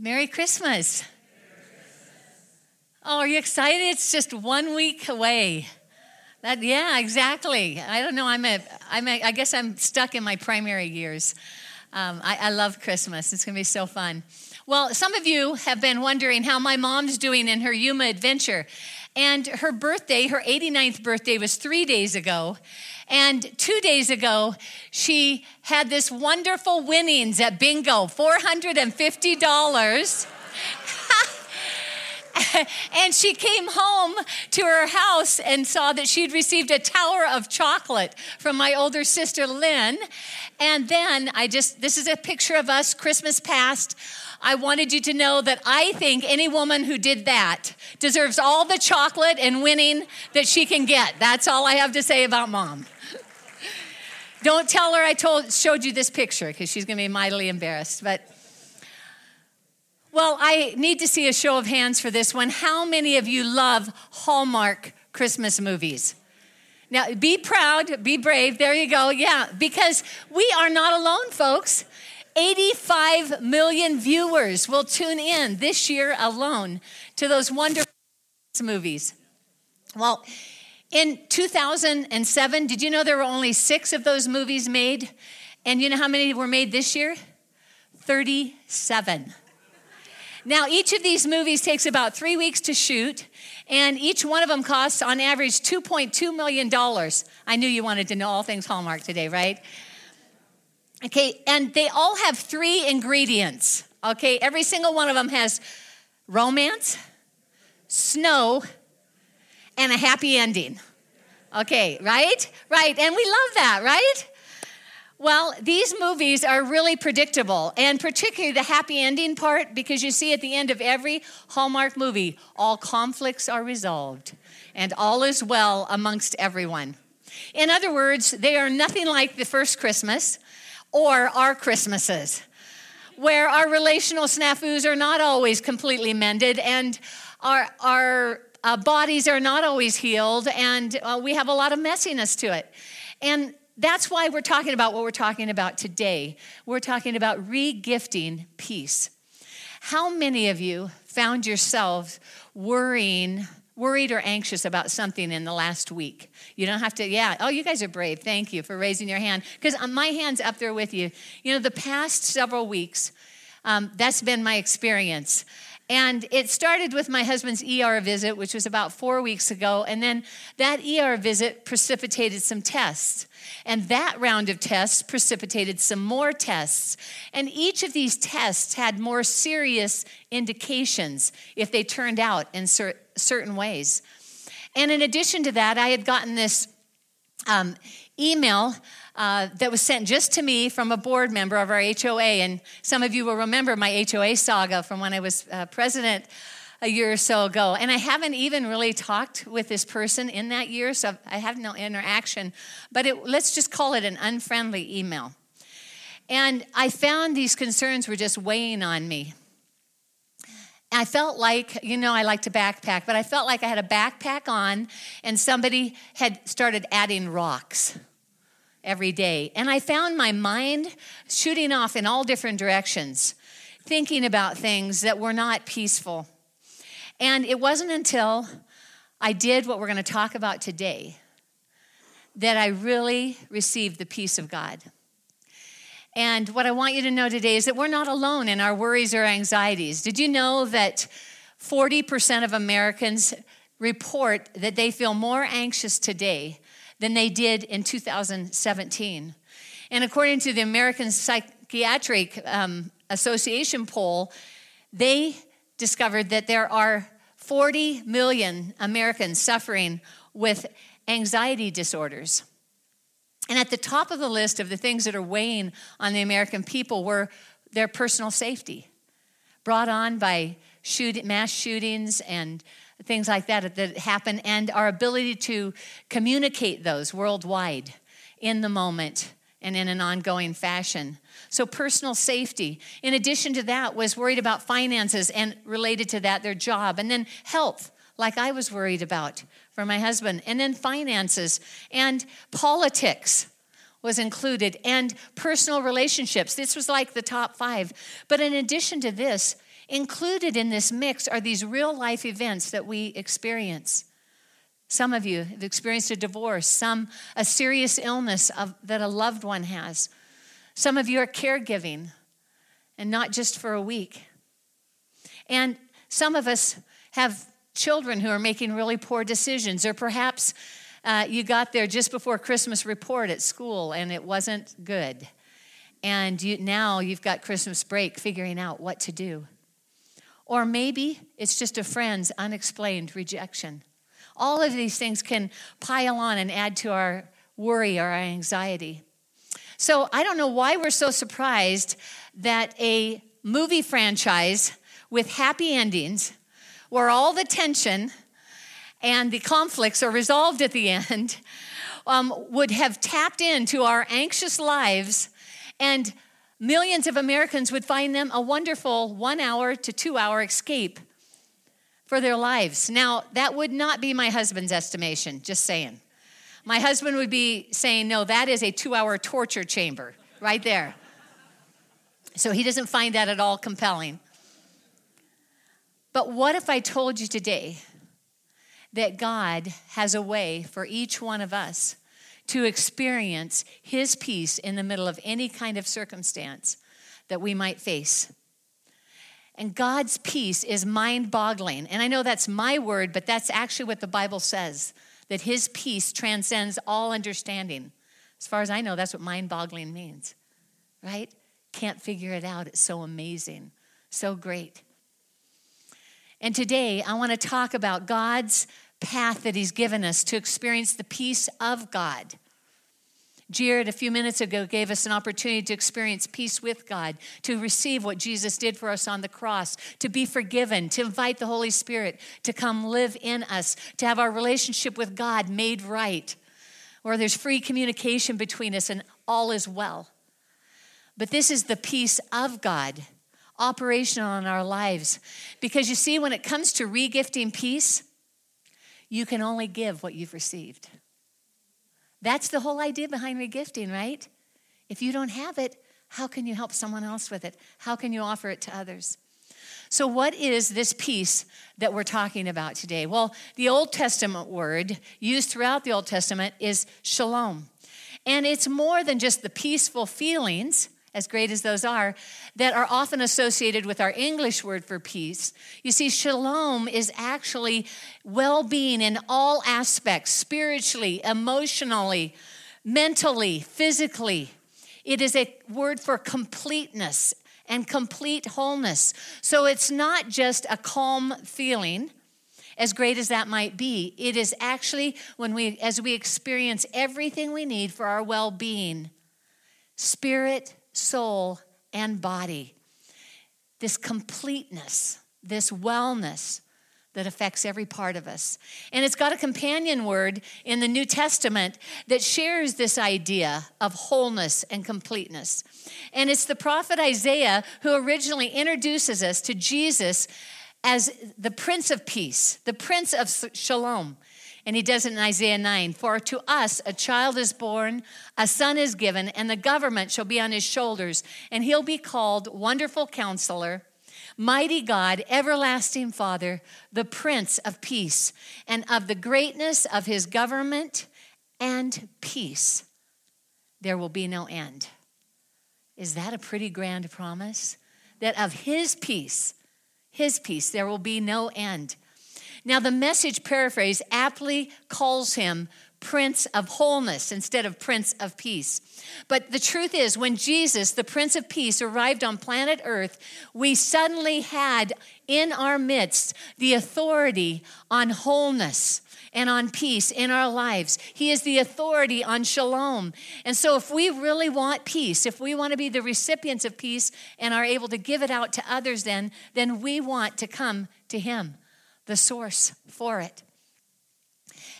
Merry Christmas. Oh, are you excited? It's just one week away. That yeah, exactly. I don't know. I'm a, I'm a, I guess I'm stuck in my primary years. Um, I, I love Christmas. It's going to be so fun. Well, some of you have been wondering how my mom's doing in her Yuma adventure. And her birthday, her 89th birthday, was three days ago. And two days ago, she had this wonderful winnings at bingo $450. and she came home to her house and saw that she'd received a tower of chocolate from my older sister Lynn. And then I just, this is a picture of us Christmas past. I wanted you to know that I think any woman who did that deserves all the chocolate and winning that she can get. That's all I have to say about mom. Don't tell her I told, showed you this picture because she's going to be mightily embarrassed. But, well, I need to see a show of hands for this one. How many of you love Hallmark Christmas movies? Now, be proud, be brave. There you go. Yeah, because we are not alone, folks. 85 million viewers will tune in this year alone to those wonderful movies. Well, in 2007, did you know there were only six of those movies made? And you know how many were made this year? 37. Now, each of these movies takes about three weeks to shoot, and each one of them costs on average $2.2 million. I knew you wanted to know all things Hallmark today, right? Okay, and they all have three ingredients. Okay, every single one of them has romance, snow, and a happy ending. Okay, right? Right, and we love that, right? Well, these movies are really predictable, and particularly the happy ending part, because you see at the end of every Hallmark movie, all conflicts are resolved and all is well amongst everyone. In other words, they are nothing like the first Christmas or our Christmases, where our relational snafus are not always completely mended and our, our uh, bodies are not always healed, and uh, we have a lot of messiness to it. And that's why we're talking about what we're talking about today. We're talking about regifting peace. How many of you found yourselves worrying, worried or anxious about something in the last week? You don't have to, yeah. Oh, you guys are brave. Thank you for raising your hand. Because uh, my hand's up there with you. You know, the past several weeks, um, that's been my experience. And it started with my husband's ER visit, which was about four weeks ago. And then that ER visit precipitated some tests. And that round of tests precipitated some more tests. And each of these tests had more serious indications if they turned out in cer- certain ways. And in addition to that, I had gotten this um, email uh, that was sent just to me from a board member of our HOA. And some of you will remember my HOA saga from when I was uh, president a year or so ago. And I haven't even really talked with this person in that year, so I have no interaction. But it, let's just call it an unfriendly email. And I found these concerns were just weighing on me. I felt like, you know, I like to backpack, but I felt like I had a backpack on and somebody had started adding rocks every day. And I found my mind shooting off in all different directions, thinking about things that were not peaceful. And it wasn't until I did what we're going to talk about today that I really received the peace of God. And what I want you to know today is that we're not alone in our worries or anxieties. Did you know that 40% of Americans report that they feel more anxious today than they did in 2017. And according to the American Psychiatric um, Association poll, they discovered that there are 40 million Americans suffering with anxiety disorders. And at the top of the list of the things that are weighing on the American people were their personal safety, brought on by shoot, mass shootings and things like that that happen, and our ability to communicate those worldwide in the moment and in an ongoing fashion. So, personal safety. In addition to that, was worried about finances and related to that, their job. And then health, like I was worried about for my husband. And then finances and politics was included, and personal relationships. This was like the top five. But in addition to this, Included in this mix are these real life events that we experience. Some of you have experienced a divorce, some a serious illness of, that a loved one has. Some of you are caregiving, and not just for a week. And some of us have children who are making really poor decisions, or perhaps uh, you got there just before Christmas report at school and it wasn't good. And you, now you've got Christmas break figuring out what to do. Or maybe it's just a friend's unexplained rejection. All of these things can pile on and add to our worry or our anxiety. So I don't know why we're so surprised that a movie franchise with happy endings, where all the tension and the conflicts are resolved at the end, um, would have tapped into our anxious lives, and millions of Americans would find them a wonderful one hour to two hour escape for their lives. Now, that would not be my husband's estimation, just saying. My husband would be saying, no, that is a two hour torture chamber right there. So he doesn't find that at all compelling. But what if I told you today that God has a way for each one of us to experience His peace in the middle of any kind of circumstance that we might face? And God's peace is mind boggling. And I know that's my word, but that's actually what the Bible says that His peace transcends all understanding. As far as I know, that's what mind boggling means, right? Can't figure it out. It's so amazing, so great. And today, I want to talk about God's path that He's given us to experience the peace of God. Jared, a few minutes ago, gave us an opportunity to experience peace with God, to receive what Jesus did for us on the cross, to be forgiven, to invite the Holy Spirit to come live in us, to have our relationship with God made right, where there's free communication between us and all is well. But this is the peace of God operational in our lives. Because you see, when it comes to regifting peace, you can only give what you've received. That's the whole idea behind regifting, right? If you don't have it, how can you help someone else with it? How can you offer it to others? So, what is this peace that we're talking about today? Well, the Old Testament word used throughout the Old Testament is shalom. And it's more than just the peaceful feelings, as great as those are, that are often associated with our English word for peace. You see, shalom is actually well being in all aspects spiritually, emotionally, mentally, physically. It is a word for completeness and complete wholeness. So it's not just a calm feeling as great as that might be it is actually when we as we experience everything we need for our well-being spirit soul, and body. This completeness, this wellness that affects every part of us. And it's got a companion word in the New Testament that shares this idea of wholeness and completeness. And it's the prophet Isaiah who originally introduces us to Jesus as the Prince of Peace, the Prince of Shalom. And he does it in Isaiah 9 For to us a child is born, a son is given, and the government shall be on his shoulders, and he'll be called Wonderful Counselor. Mighty God, everlasting Father, the Prince of Peace, and of the greatness of his government and peace, there will be no end. Is that a pretty grand promise? That of his peace, his peace, there will be no end. Now, the message paraphrase aptly calls him Prince of Wholeness instead of Prince of Peace. But the truth is, when Jesus, the Prince of Peace, arrived on planet Earth, we suddenly had in our midst the authority on wholeness and on peace in our lives. He is the authority on shalom. And so, if we really want peace, if we want to be the recipients of peace and are able to give it out to others, then, then we want to come to Him the source for it.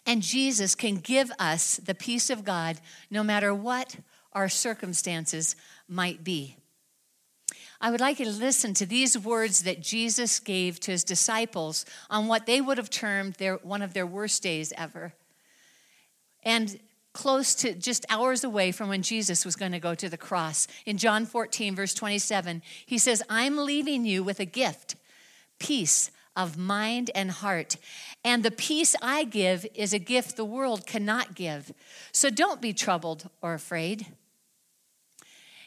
And Jesus can give us the peace of God no matter what our circumstances might be. I would like you to listen to these words that Jesus gave to his disciples on what they would have termed their, one of their worst days ever. And close to just hours away from when Jesus was going to go to the cross. In John 14, verse 27, he says, I'm leaving you with a gift peace of mind and heart. And the peace I give is a gift the world cannot give. So don't be troubled or afraid.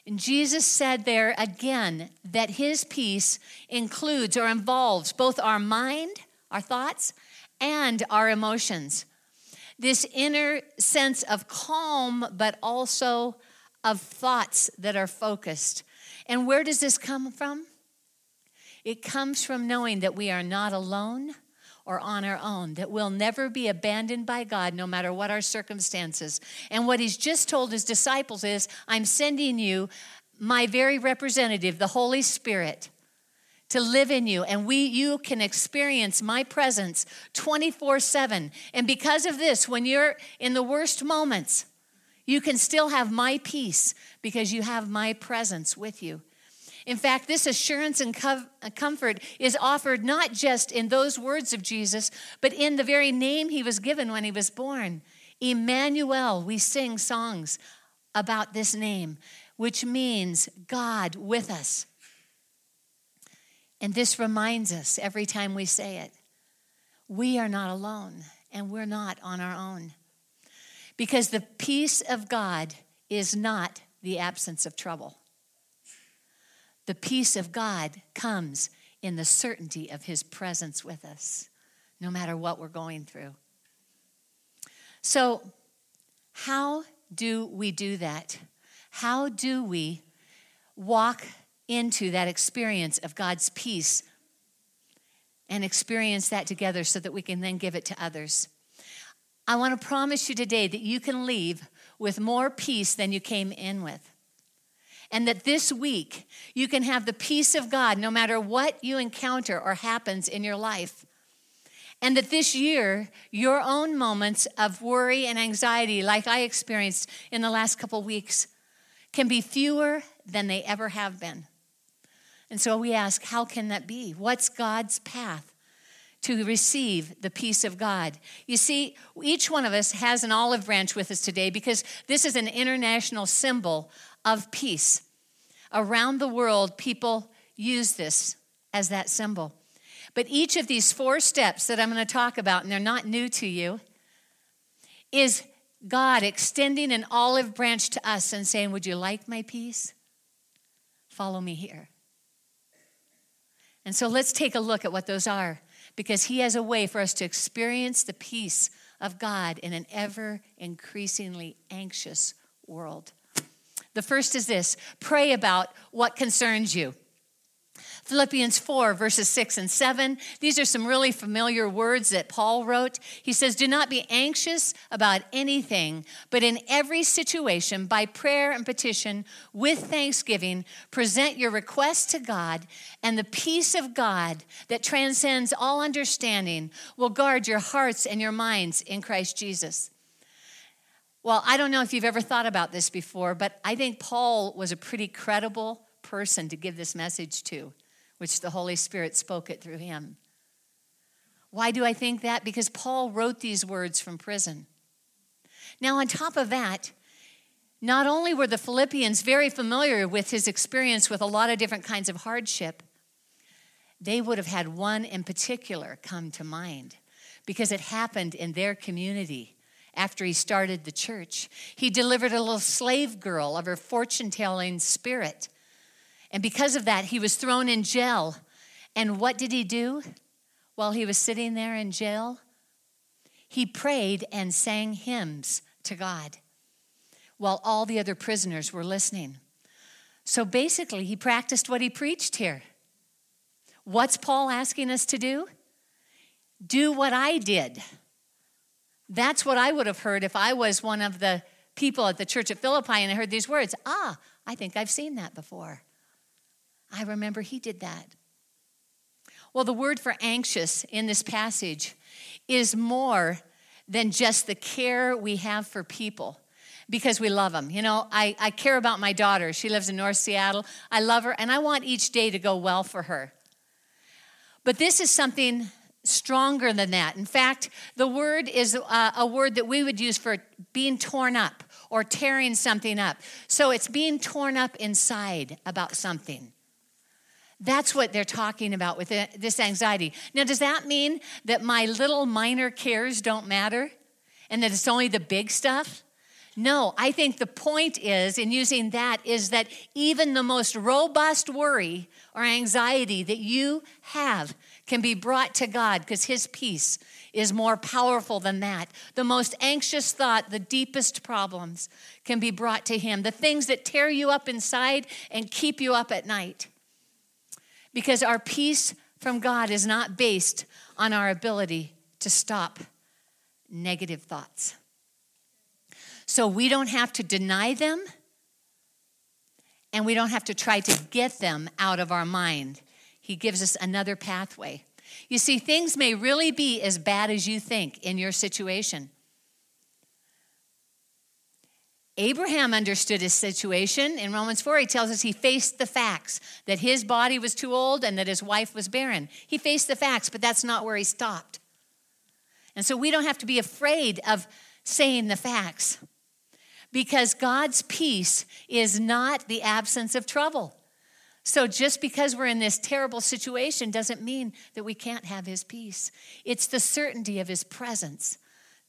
And Jesus said there again that his peace includes or involves both our mind, our thoughts, and our emotions. This inner sense of calm, but also of thoughts that are focused. And where does this come from? It comes from knowing that we are not alone or on our own, that we'll never be abandoned by God no matter what our circumstances. And what he's just told his disciples is, I'm sending you my very representative, the Holy Spirit, to live in you and we you can experience my presence 24/7. And because of this, when you're in the worst moments, you can still have my peace because you have my presence with you. In fact, this assurance and uh, comfort is offered not just in those words of Jesus, but in the very name he was given when he was born. Emmanuel, we sing songs about this name, which means God with us. And this reminds us every time we say it we are not alone and we're not on our own. Because the peace of God is not the absence of trouble. The peace of God comes in the certainty of his presence with us, no matter what we're going through. So, how do we do that? How do we walk into that experience of God's peace and experience that together so that we can then give it to others? I want to promise you today that you can leave with more peace than you came in with and that this week you can have the peace of God no matter what you encounter or happens in your life. And that this year, your own moments of worry and anxiety, like I experienced in the last couple weeks, can be fewer than they ever have been. And so we ask, how can that be? What's God's path to receive the peace of God? You see, each one of us has an olive branch with us today because this is an international symbol of peace. Around the world, people use this as that symbol. But each of these four steps that I'm going to talk about, and they're not new to you, is God extending an olive branch to us and saying, Would you like my peace? Follow me here. And so let's take a look at what those are, because He has a way for us to experience the peace of God in an ever increasingly anxious world. The first is this pray about what concerns you. Philippians 4, verses 6 and 7. These are some really familiar words that Paul wrote. He says, Do not be anxious about anything, but in every situation, by prayer and petition, with thanksgiving, present your requests to God, and the peace of God that transcends all understanding will guard your hearts and your minds in Christ Jesus. Well, I don't know if you've ever thought about this before, but I think Paul was a pretty credible person to give this message to, which the Holy Spirit spoke it through him. Why do I think that? Because Paul wrote these words from prison. Now, on top of that, not only were the Philippians very familiar with his experience with a lot of different kinds of hardship, they would have had one in particular come to mind because it happened in their community after he started the church. He delivered a little slave girl of her fortune telling spirit. And because of that, he was thrown in jail. And what did he do while he was sitting there in jail? He prayed and sang hymns to God while all the other prisoners were listening. So basically, he practiced what he preached here. What's Paul asking us to do? Do what I did. That's what I would have heard if I was one of the people at the church at Philippi and I heard these words. Ah, I think I've seen that before. I remember he did that. Well, the word for anxious in this passage is more than just the care we have for people because we love them. You know, I, I care about my daughter. She lives in North Seattle. I love her, and I want each day to go well for her. But this is something stronger than that. In fact, the word is a, uh, a, word that we would use for being torn up or tearing something up. So it's being torn up inside about something. That's what they're talking about with this anxiety. Now, does that mean that my little minor cares don't matter and that it's only the big stuff? No, I think the point is in using that is that even the most robust worry or anxiety that you have can be brought to God because His peace is more powerful than that. The most anxious thought, the deepest problems can be brought to Him. The things that tear you up inside and keep you up at night. Because our peace from God is not based on our ability to stop negative thoughts. So we don't have to deny them and we don't have to try to get them out of our mind. He gives us another pathway. You see, things may really be as bad as you think in your situation. Abraham understood his situation. In Romans 4, he tells us he faced the facts that his body was too old and that his wife was barren. He faced the facts, but that's not where he stopped. And so we don't have to be afraid of saying the facts because God's peace is not the absence of trouble. So just because we're in this terrible situation doesn't mean that we can't have his peace. It's the certainty of his presence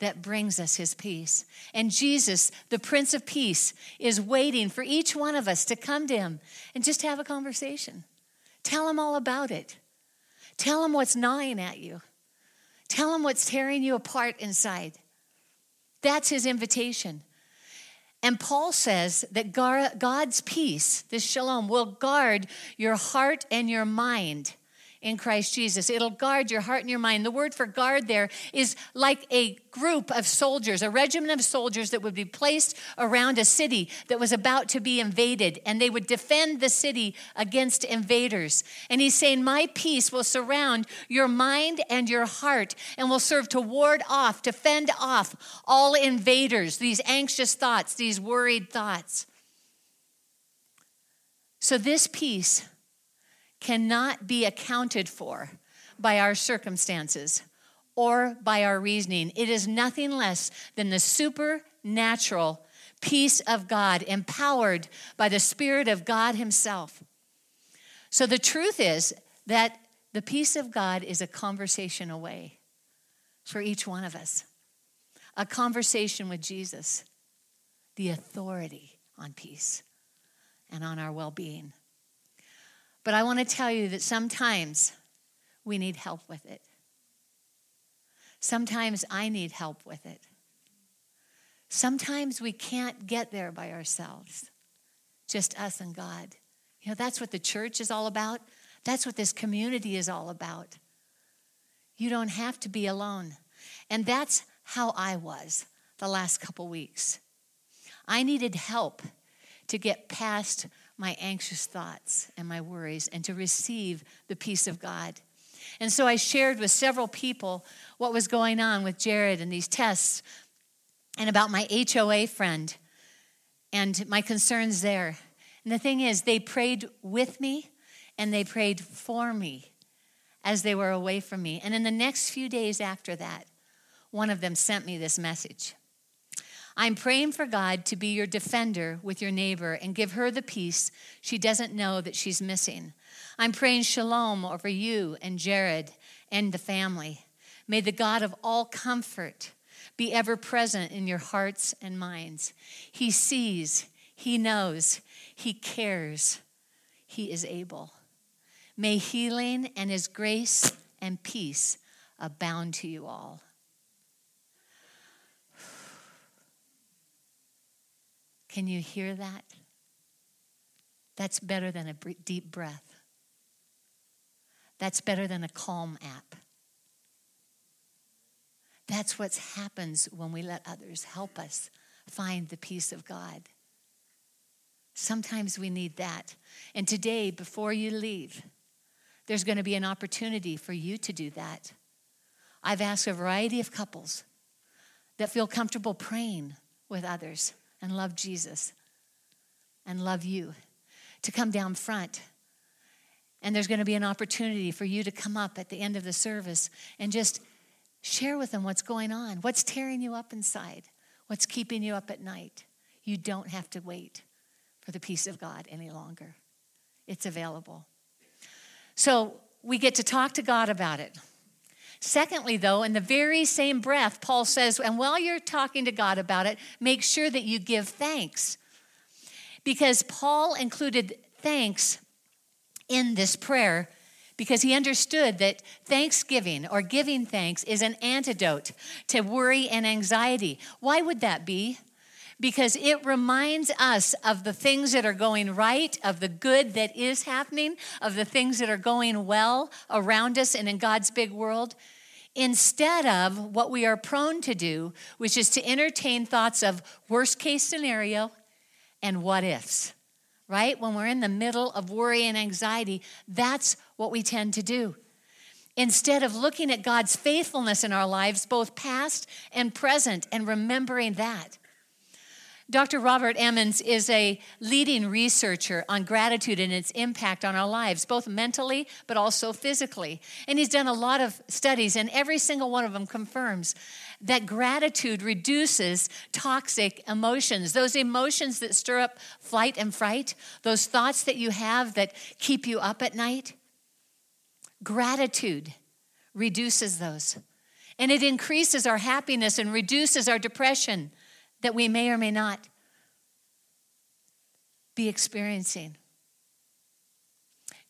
that brings us his peace. And Jesus, the Prince of Peace, is waiting for each one of us to come to him and just have a conversation. Tell him all about it. Tell him what's gnawing at you. Tell him what's tearing you apart inside. That's his invitation. And Paul says that God's peace, this shalom, will guard your heart and your mind in Christ Jesus. It'll guard your heart and your mind. The word for guard there is like a group of soldiers, a regiment of soldiers that would be placed around a city that was about to be invaded, and they would defend the city against invaders. And he's saying, My peace will surround your mind and your heart and will serve to ward off, to fend off all invaders, these anxious thoughts, these worried thoughts. So, this peace cannot be accounted for by our circumstances or by our reasoning. It is nothing less than the supernatural peace of God, empowered by the Spirit of God Himself. So the truth is that the peace of God is a conversation away for each one of us, a conversation with Jesus, the authority on peace and on our well being. But I want to tell you that sometimes we need help with it. Sometimes I need help with it. Sometimes we can't get there by ourselves, just us and God. You know, that's what the church is all about. That's what this community is all about. You don't have to be alone. And that's how I was the last couple weeks. I needed help to get past my anxious thoughts and my worries and to receive the peace of God. And so I shared with several people what was going on with Jared and these tests and about my HOA friend and my concerns there. And the thing is, they prayed with me and they prayed for me as they were away from me. And in the next few days after that, one of them sent me this message. I'm praying for God to be your defender with your neighbor and give her the peace she doesn't know that she's missing. I'm praying shalom over you and Jared and the family. May the God of all comfort be ever present in your hearts and minds. He sees, He knows, He cares, He is able. May healing and His grace and peace abound to you all. Can you hear that? That's better than a deep breath. That's better than a calm app. That's what happens when we let others help us find the peace of God. Sometimes we need that. And today, before you leave, there's going to be an opportunity for you to do that. I've asked a variety of couples that feel comfortable praying with others and love Jesus and love you to come down front. And there's going to be an opportunity for you to come up at the end of the service and just share with them what's going on, what's tearing you up inside, what's keeping you up at night. You don't have to wait for the peace of God any longer, it's available. So we get to talk to God about it. Secondly, though, in the very same breath, Paul says, and while you're talking to God about it, make sure that you give thanks. Because Paul included thanks in this prayer because he understood that thanksgiving or giving thanks is an antidote to worry and anxiety. Why would that be? Because it reminds us of the things that are going right, of the good that is happening, of the things that are going well around us and in God's big world instead of what we are prone to do, which is to entertain thoughts of worst case scenario and what ifs, right? When we're in the middle of worry and anxiety, that's what we tend to do. Instead of looking at God's faithfulness in our lives, both past and present, and remembering that. Dr. Robert Emmons is a leading researcher on gratitude and its impact on our lives, both mentally but also physically. And he's done a lot of studies, and every single one of them confirms that gratitude reduces toxic emotions, those emotions that stir up flight and fright, those thoughts that you have that keep you up at night. Gratitude reduces those. And it increases our happiness and reduces our depression that we may or may not be experiencing.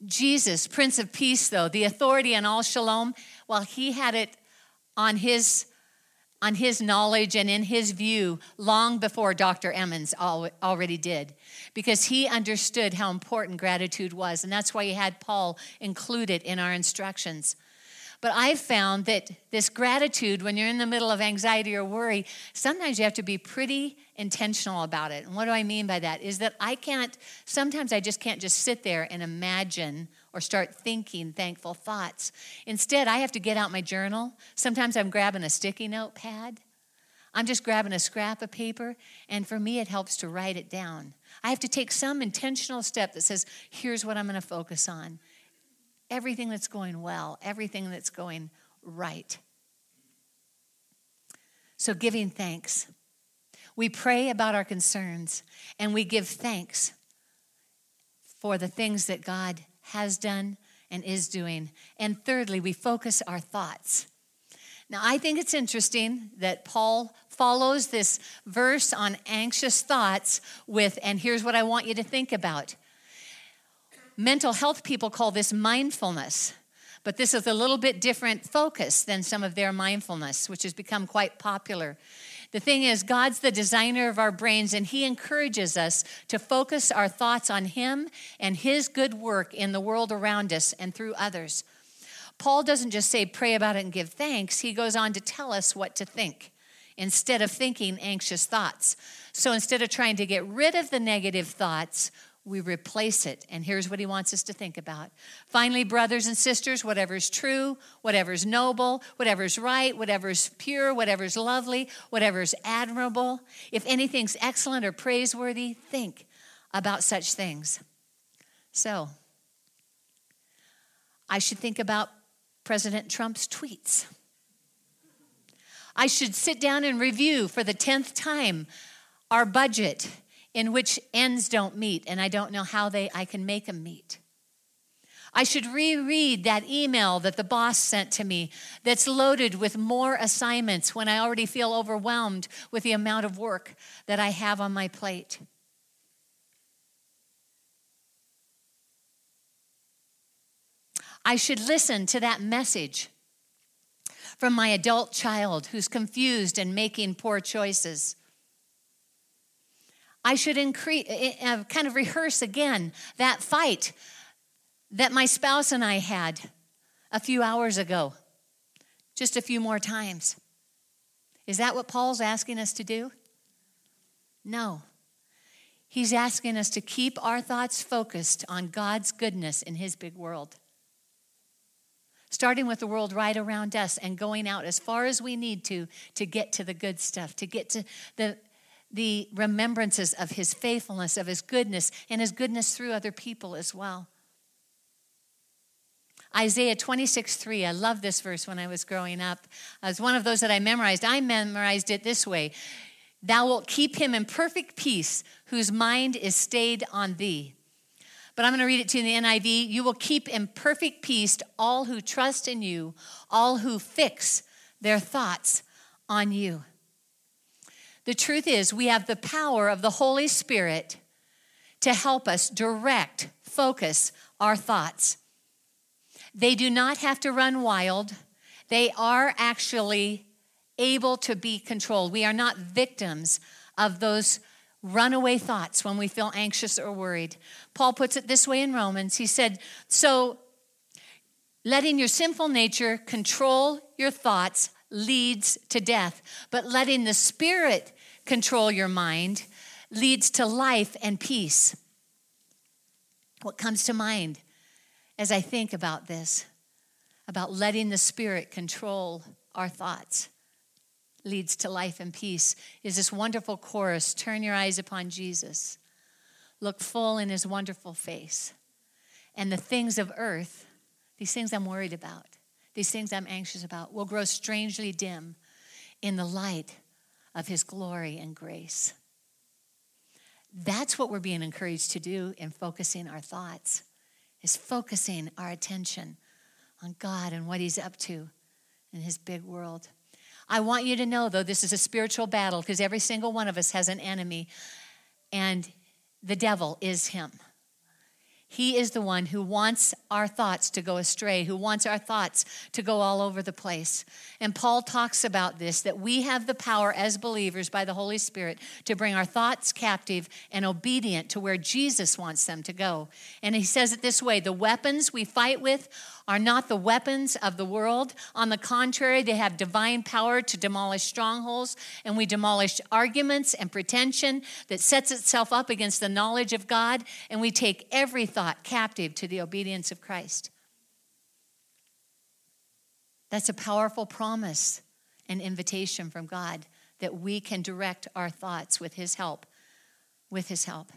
Jesus, Prince of Peace, though, the authority on all shalom, while he had it on his on his knowledge and in his view long before Dr. Emmons already did, because he understood how important gratitude was. And that's why he had Paul include it in our instructions. But I've found that this gratitude, when you're in the middle of anxiety or worry, sometimes you have to be pretty intentional about it. And what do I mean by that? Is that I can't, sometimes I just can't just sit there and imagine or start thinking thankful thoughts. Instead, I have to get out my journal. Sometimes I'm grabbing a sticky note pad. I'm just grabbing a scrap of paper, and for me, it helps to write it down. I have to take some intentional step that says, here's what I'm going to focus on everything that's going well, everything that's going right. So, giving thanks. We pray about our concerns and we give thanks for the things that God has done and is doing. And thirdly, we focus our thoughts. Now, I think it's interesting that Paul follows this verse on anxious thoughts with, and here's what I want you to think about mental health people call this mindfulness. But this is a little bit different focus than some of their mindfulness, which has become quite popular. The thing is, God's the designer of our brains, and He encourages us to focus our thoughts on Him and His good work in the world around us and through others. Paul doesn't just say, pray about it and give thanks. He goes on to tell us what to think instead of thinking anxious thoughts. So instead of trying to get rid of the negative thoughts, we replace it. And here's what he wants us to think about. Finally, brothers and sisters, whatever is true, whatever is noble, whatever is right, whatever is pure, whatever is lovely, whatever is admirable, if anything's excellent or praiseworthy, think about such things. So, I should think about President Trump's tweets. I should sit down and review for the 10th time our budget in which ends don't meet, and I don't know how they, I can make them meet. I should reread that email that the boss sent to me that's loaded with more assignments when I already feel overwhelmed with the amount of work that I have on my plate. I should listen to that message from my adult child who's confused and making poor choices. I should increase, uh, kind of rehearse again that fight that my spouse and I had a few hours ago, just a few more times. Is that what Paul's asking us to do? No. He's asking us to keep our thoughts focused on God's goodness in His big world. Starting with the world right around us and going out as far as we need to to get to the good stuff, to get to the the remembrances of his faithfulness, of his goodness, and his goodness through other people as well. Isaiah 26, 3. I love this verse when I was growing up. As one of those that I memorized. I memorized it this way Thou wilt keep him in perfect peace, whose mind is stayed on thee. but I'm going to read it to you in the NIV. You will keep in perfect peace all who trust in you, all who fix their thoughts on you. The truth is, we have the power of the Holy Spirit to help us direct, focus our thoughts. They do not have to run wild, they are actually able to be controlled. We are not victims of those runaway thoughts when we feel anxious or worried. Paul puts it this way in Romans. He said, So letting your sinful nature control your thoughts leads to death, but letting the Spirit control your mind leads to life and peace. What comes to mind as I think about this, about letting the Spirit control our thoughts, leads to life and peace, is this wonderful chorus Turn your eyes upon Jesus, look full in his wonderful face, and the things of earth, these things I'm worried about, these things I'm anxious about, will grow strangely dim in the light of his glory and grace. That's what we're being encouraged to do in focusing our thoughts, is focusing our attention on God and what he's up to in his big world. I want you to know, though, this is a spiritual battle because every single one of us has an enemy, and the devil is him. He is the one who wants our thoughts to go astray, who wants our thoughts to go all over the place. And Paul talks about this that we have the power as believers by the Holy Spirit to bring our thoughts captive and obedient to where Jesus wants them to go. And he says it this way the weapons we fight with are not the weapons of the world. On the contrary, they have divine power to demolish strongholds, and we demolish arguments and pretension that sets itself up against the knowledge of God, and we take every thought captive to the obedience of Christ. That's a powerful promise and invitation from God that we can direct our thoughts with His help. With His help.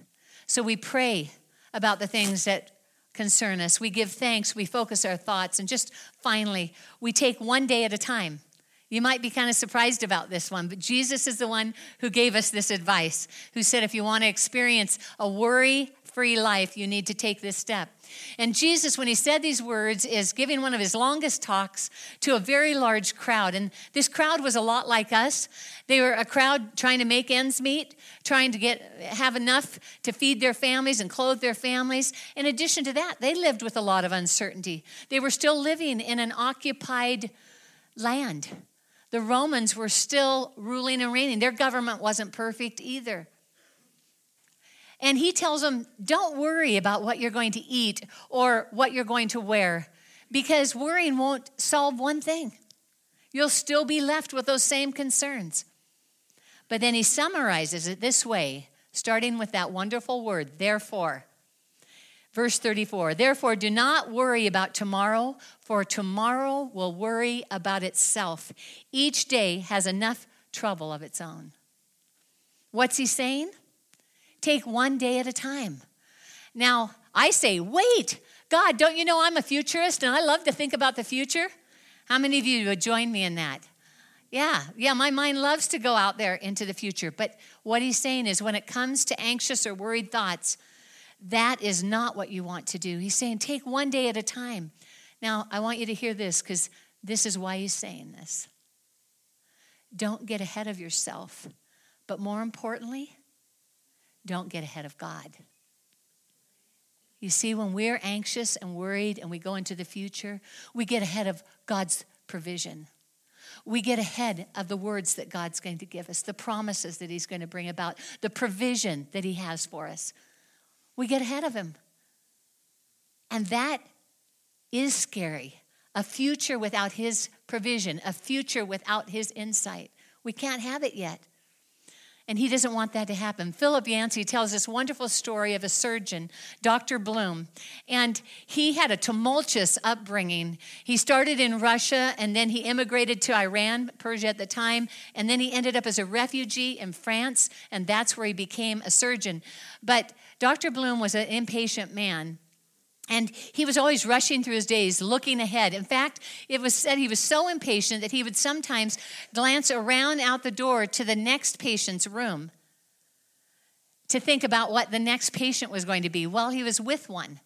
So we pray about the things that concern us. We give thanks, we focus our thoughts, and just finally, we take one day at a time. You might be kind of surprised about this one, but Jesus is the one who gave us this advice, who said if you want to experience a worry free life, you need to take this step. And Jesus, when he said these words, is giving one of his longest talks to a very large crowd. And this crowd was a lot like us. They were a crowd trying to make ends meet, trying to get have enough to feed their families and clothe their families. In addition to that, they lived with a lot of uncertainty. They were still living in an occupied land. The Romans were still ruling and reigning. Their government wasn't perfect either. And he tells them, don't worry about what you're going to eat or what you're going to wear, because worrying won't solve one thing. You'll still be left with those same concerns. But then he summarizes it this way, starting with that wonderful word, therefore. Verse 34 Therefore, do not worry about tomorrow, for tomorrow will worry about itself. Each day has enough trouble of its own. What's he saying? Take one day at a time. Now, I say, wait, God, don't you know I'm a futurist and I love to think about the future? How many of you would join me in that? Yeah, yeah, my mind loves to go out there into the future. But what he's saying is when it comes to anxious or worried thoughts, that is not what you want to do. He's saying take one day at a time. Now, I want you to hear this because this is why he's saying this. Don't get ahead of yourself. But more importantly, don't get ahead of God. You see, when we're anxious and worried and we go into the future, we get ahead of God's provision. We get ahead of the words that God's going to give us, the promises that He's going to bring about, the provision that He has for us. We get ahead of Him. And that is scary. A future without His provision, a future without His insight. We can't have it yet. And he doesn't want that to happen. Philip Yancey tells this wonderful story of a surgeon, Dr. Bloom. And he had a tumultuous upbringing. He started in Russia and then he immigrated to Iran, Persia at the time. And then he ended up as a refugee in France. And that's where he became a surgeon. But Dr. Bloom was an impatient man. And he was always rushing through his days, looking ahead. In fact, it was said he was so impatient that he would sometimes glance around out the door to the next patient's room to think about what the next patient was going to be while he was with one.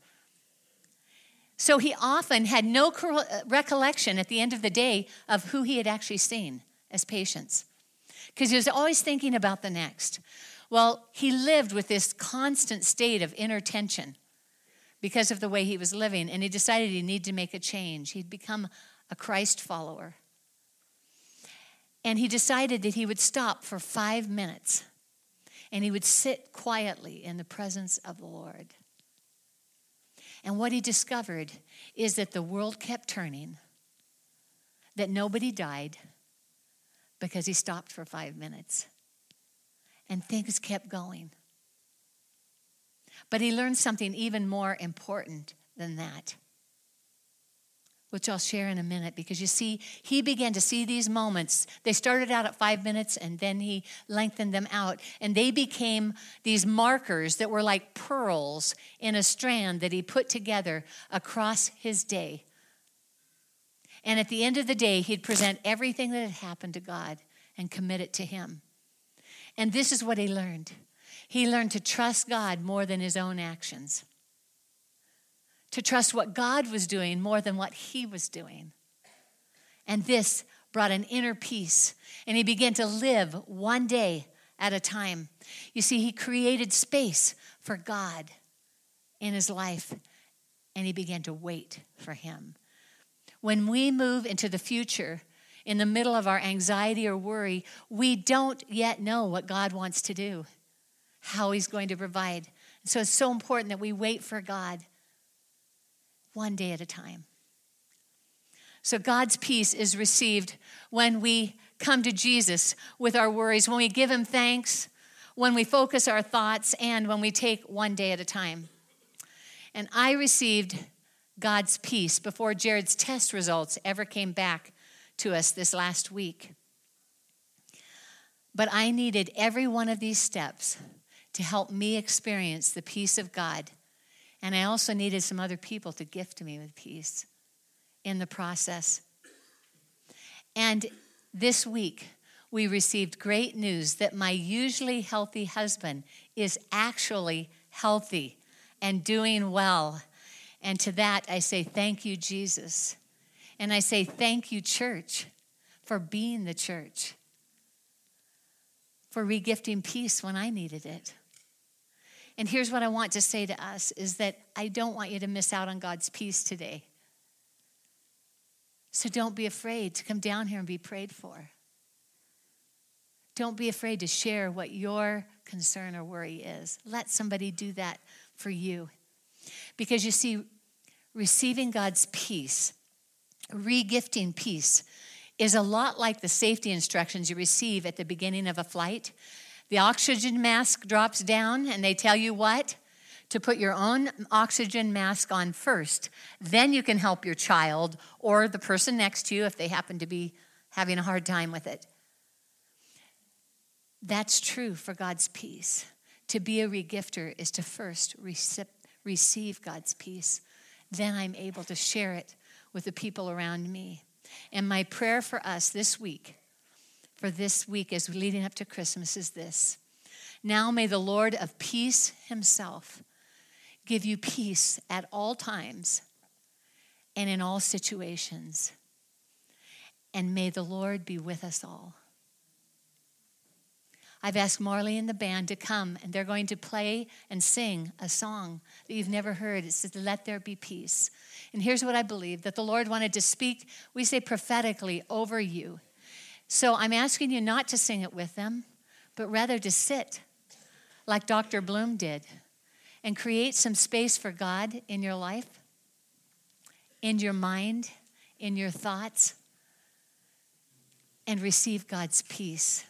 So he often had no uh, recollection at the end of the day of who he had actually seen as patients because he was always thinking about the next. Well, he lived with this constant state of inner tension because of the way he was living, and he decided he needed to make a change. He'd become a Christ follower. And he decided that he would stop for five minutes and he would sit quietly in the presence of the Lord. And what he discovered is that the world kept turning, that nobody died because he stopped for five minutes, and things kept going. But he learned something even more important than that which I'll share in a minute because you see, he began to see these moments. They started out at five minutes and then he lengthened them out, and they became these markers that were like pearls in a strand that he put together across his day. And at the end of the day, he'd present everything that had happened to God and commit it to him. And this is what he learned he learned to trust God more than his own actions to trust what God was doing more than what he was doing. And this brought an inner peace, and he began to live one day at a time. You see, he created space for God in his life, and he began to wait for him. When we move into the future, in the middle of our anxiety or worry, we don't yet know what God wants to do, how He's going to provide. So it's so important that we wait for God one day at a time. So God's peace is received when we come to Jesus with our worries, when we give Him thanks, when we focus our thoughts, and when we take one day at a time. And I received God's peace before Jared's test results ever came back to us this last week. But I needed every one of these steps to help me experience the peace of God and I also needed some other people to gift me with peace in the process. And this week, we received great news that my usually healthy husband is actually healthy and doing well. And to that, I say, Thank you, Jesus. And I say, Thank you, church, for being the church, for regifting peace when I needed it. And here's what I want to say to us is that I don't want you to miss out on God's peace today. So don't be afraid to come down here and be prayed for. Don't be afraid to share what your concern or worry is. Let somebody do that for you. Because you see, receiving God's peace, regifting peace, is a lot like the safety instructions you receive at the beginning of a flight. The oxygen mask drops down, and they tell you what? To put your own oxygen mask on first. Then you can help your child or the person next to you if they happen to be having a hard time with it. That's true for God's peace. To be a regifter is to first receive God's peace. Then I'm able to share it with the people around me. And my prayer for us this week for this week as leading up to Christmas is this. Now may the Lord of peace himself give you peace at all times and in all situations. And may the Lord be with us all. I've asked Marley and the band to come, and they're going to play and sing a song that you've never heard. It says, Let there be peace. And here's what I believe that the Lord wanted to speak, we say prophetically, over you so I'm asking you not to sing it with them, but rather to sit like Dr. Bloom did and create some space for God in your life, in your mind, in your thoughts, and receive God's peace.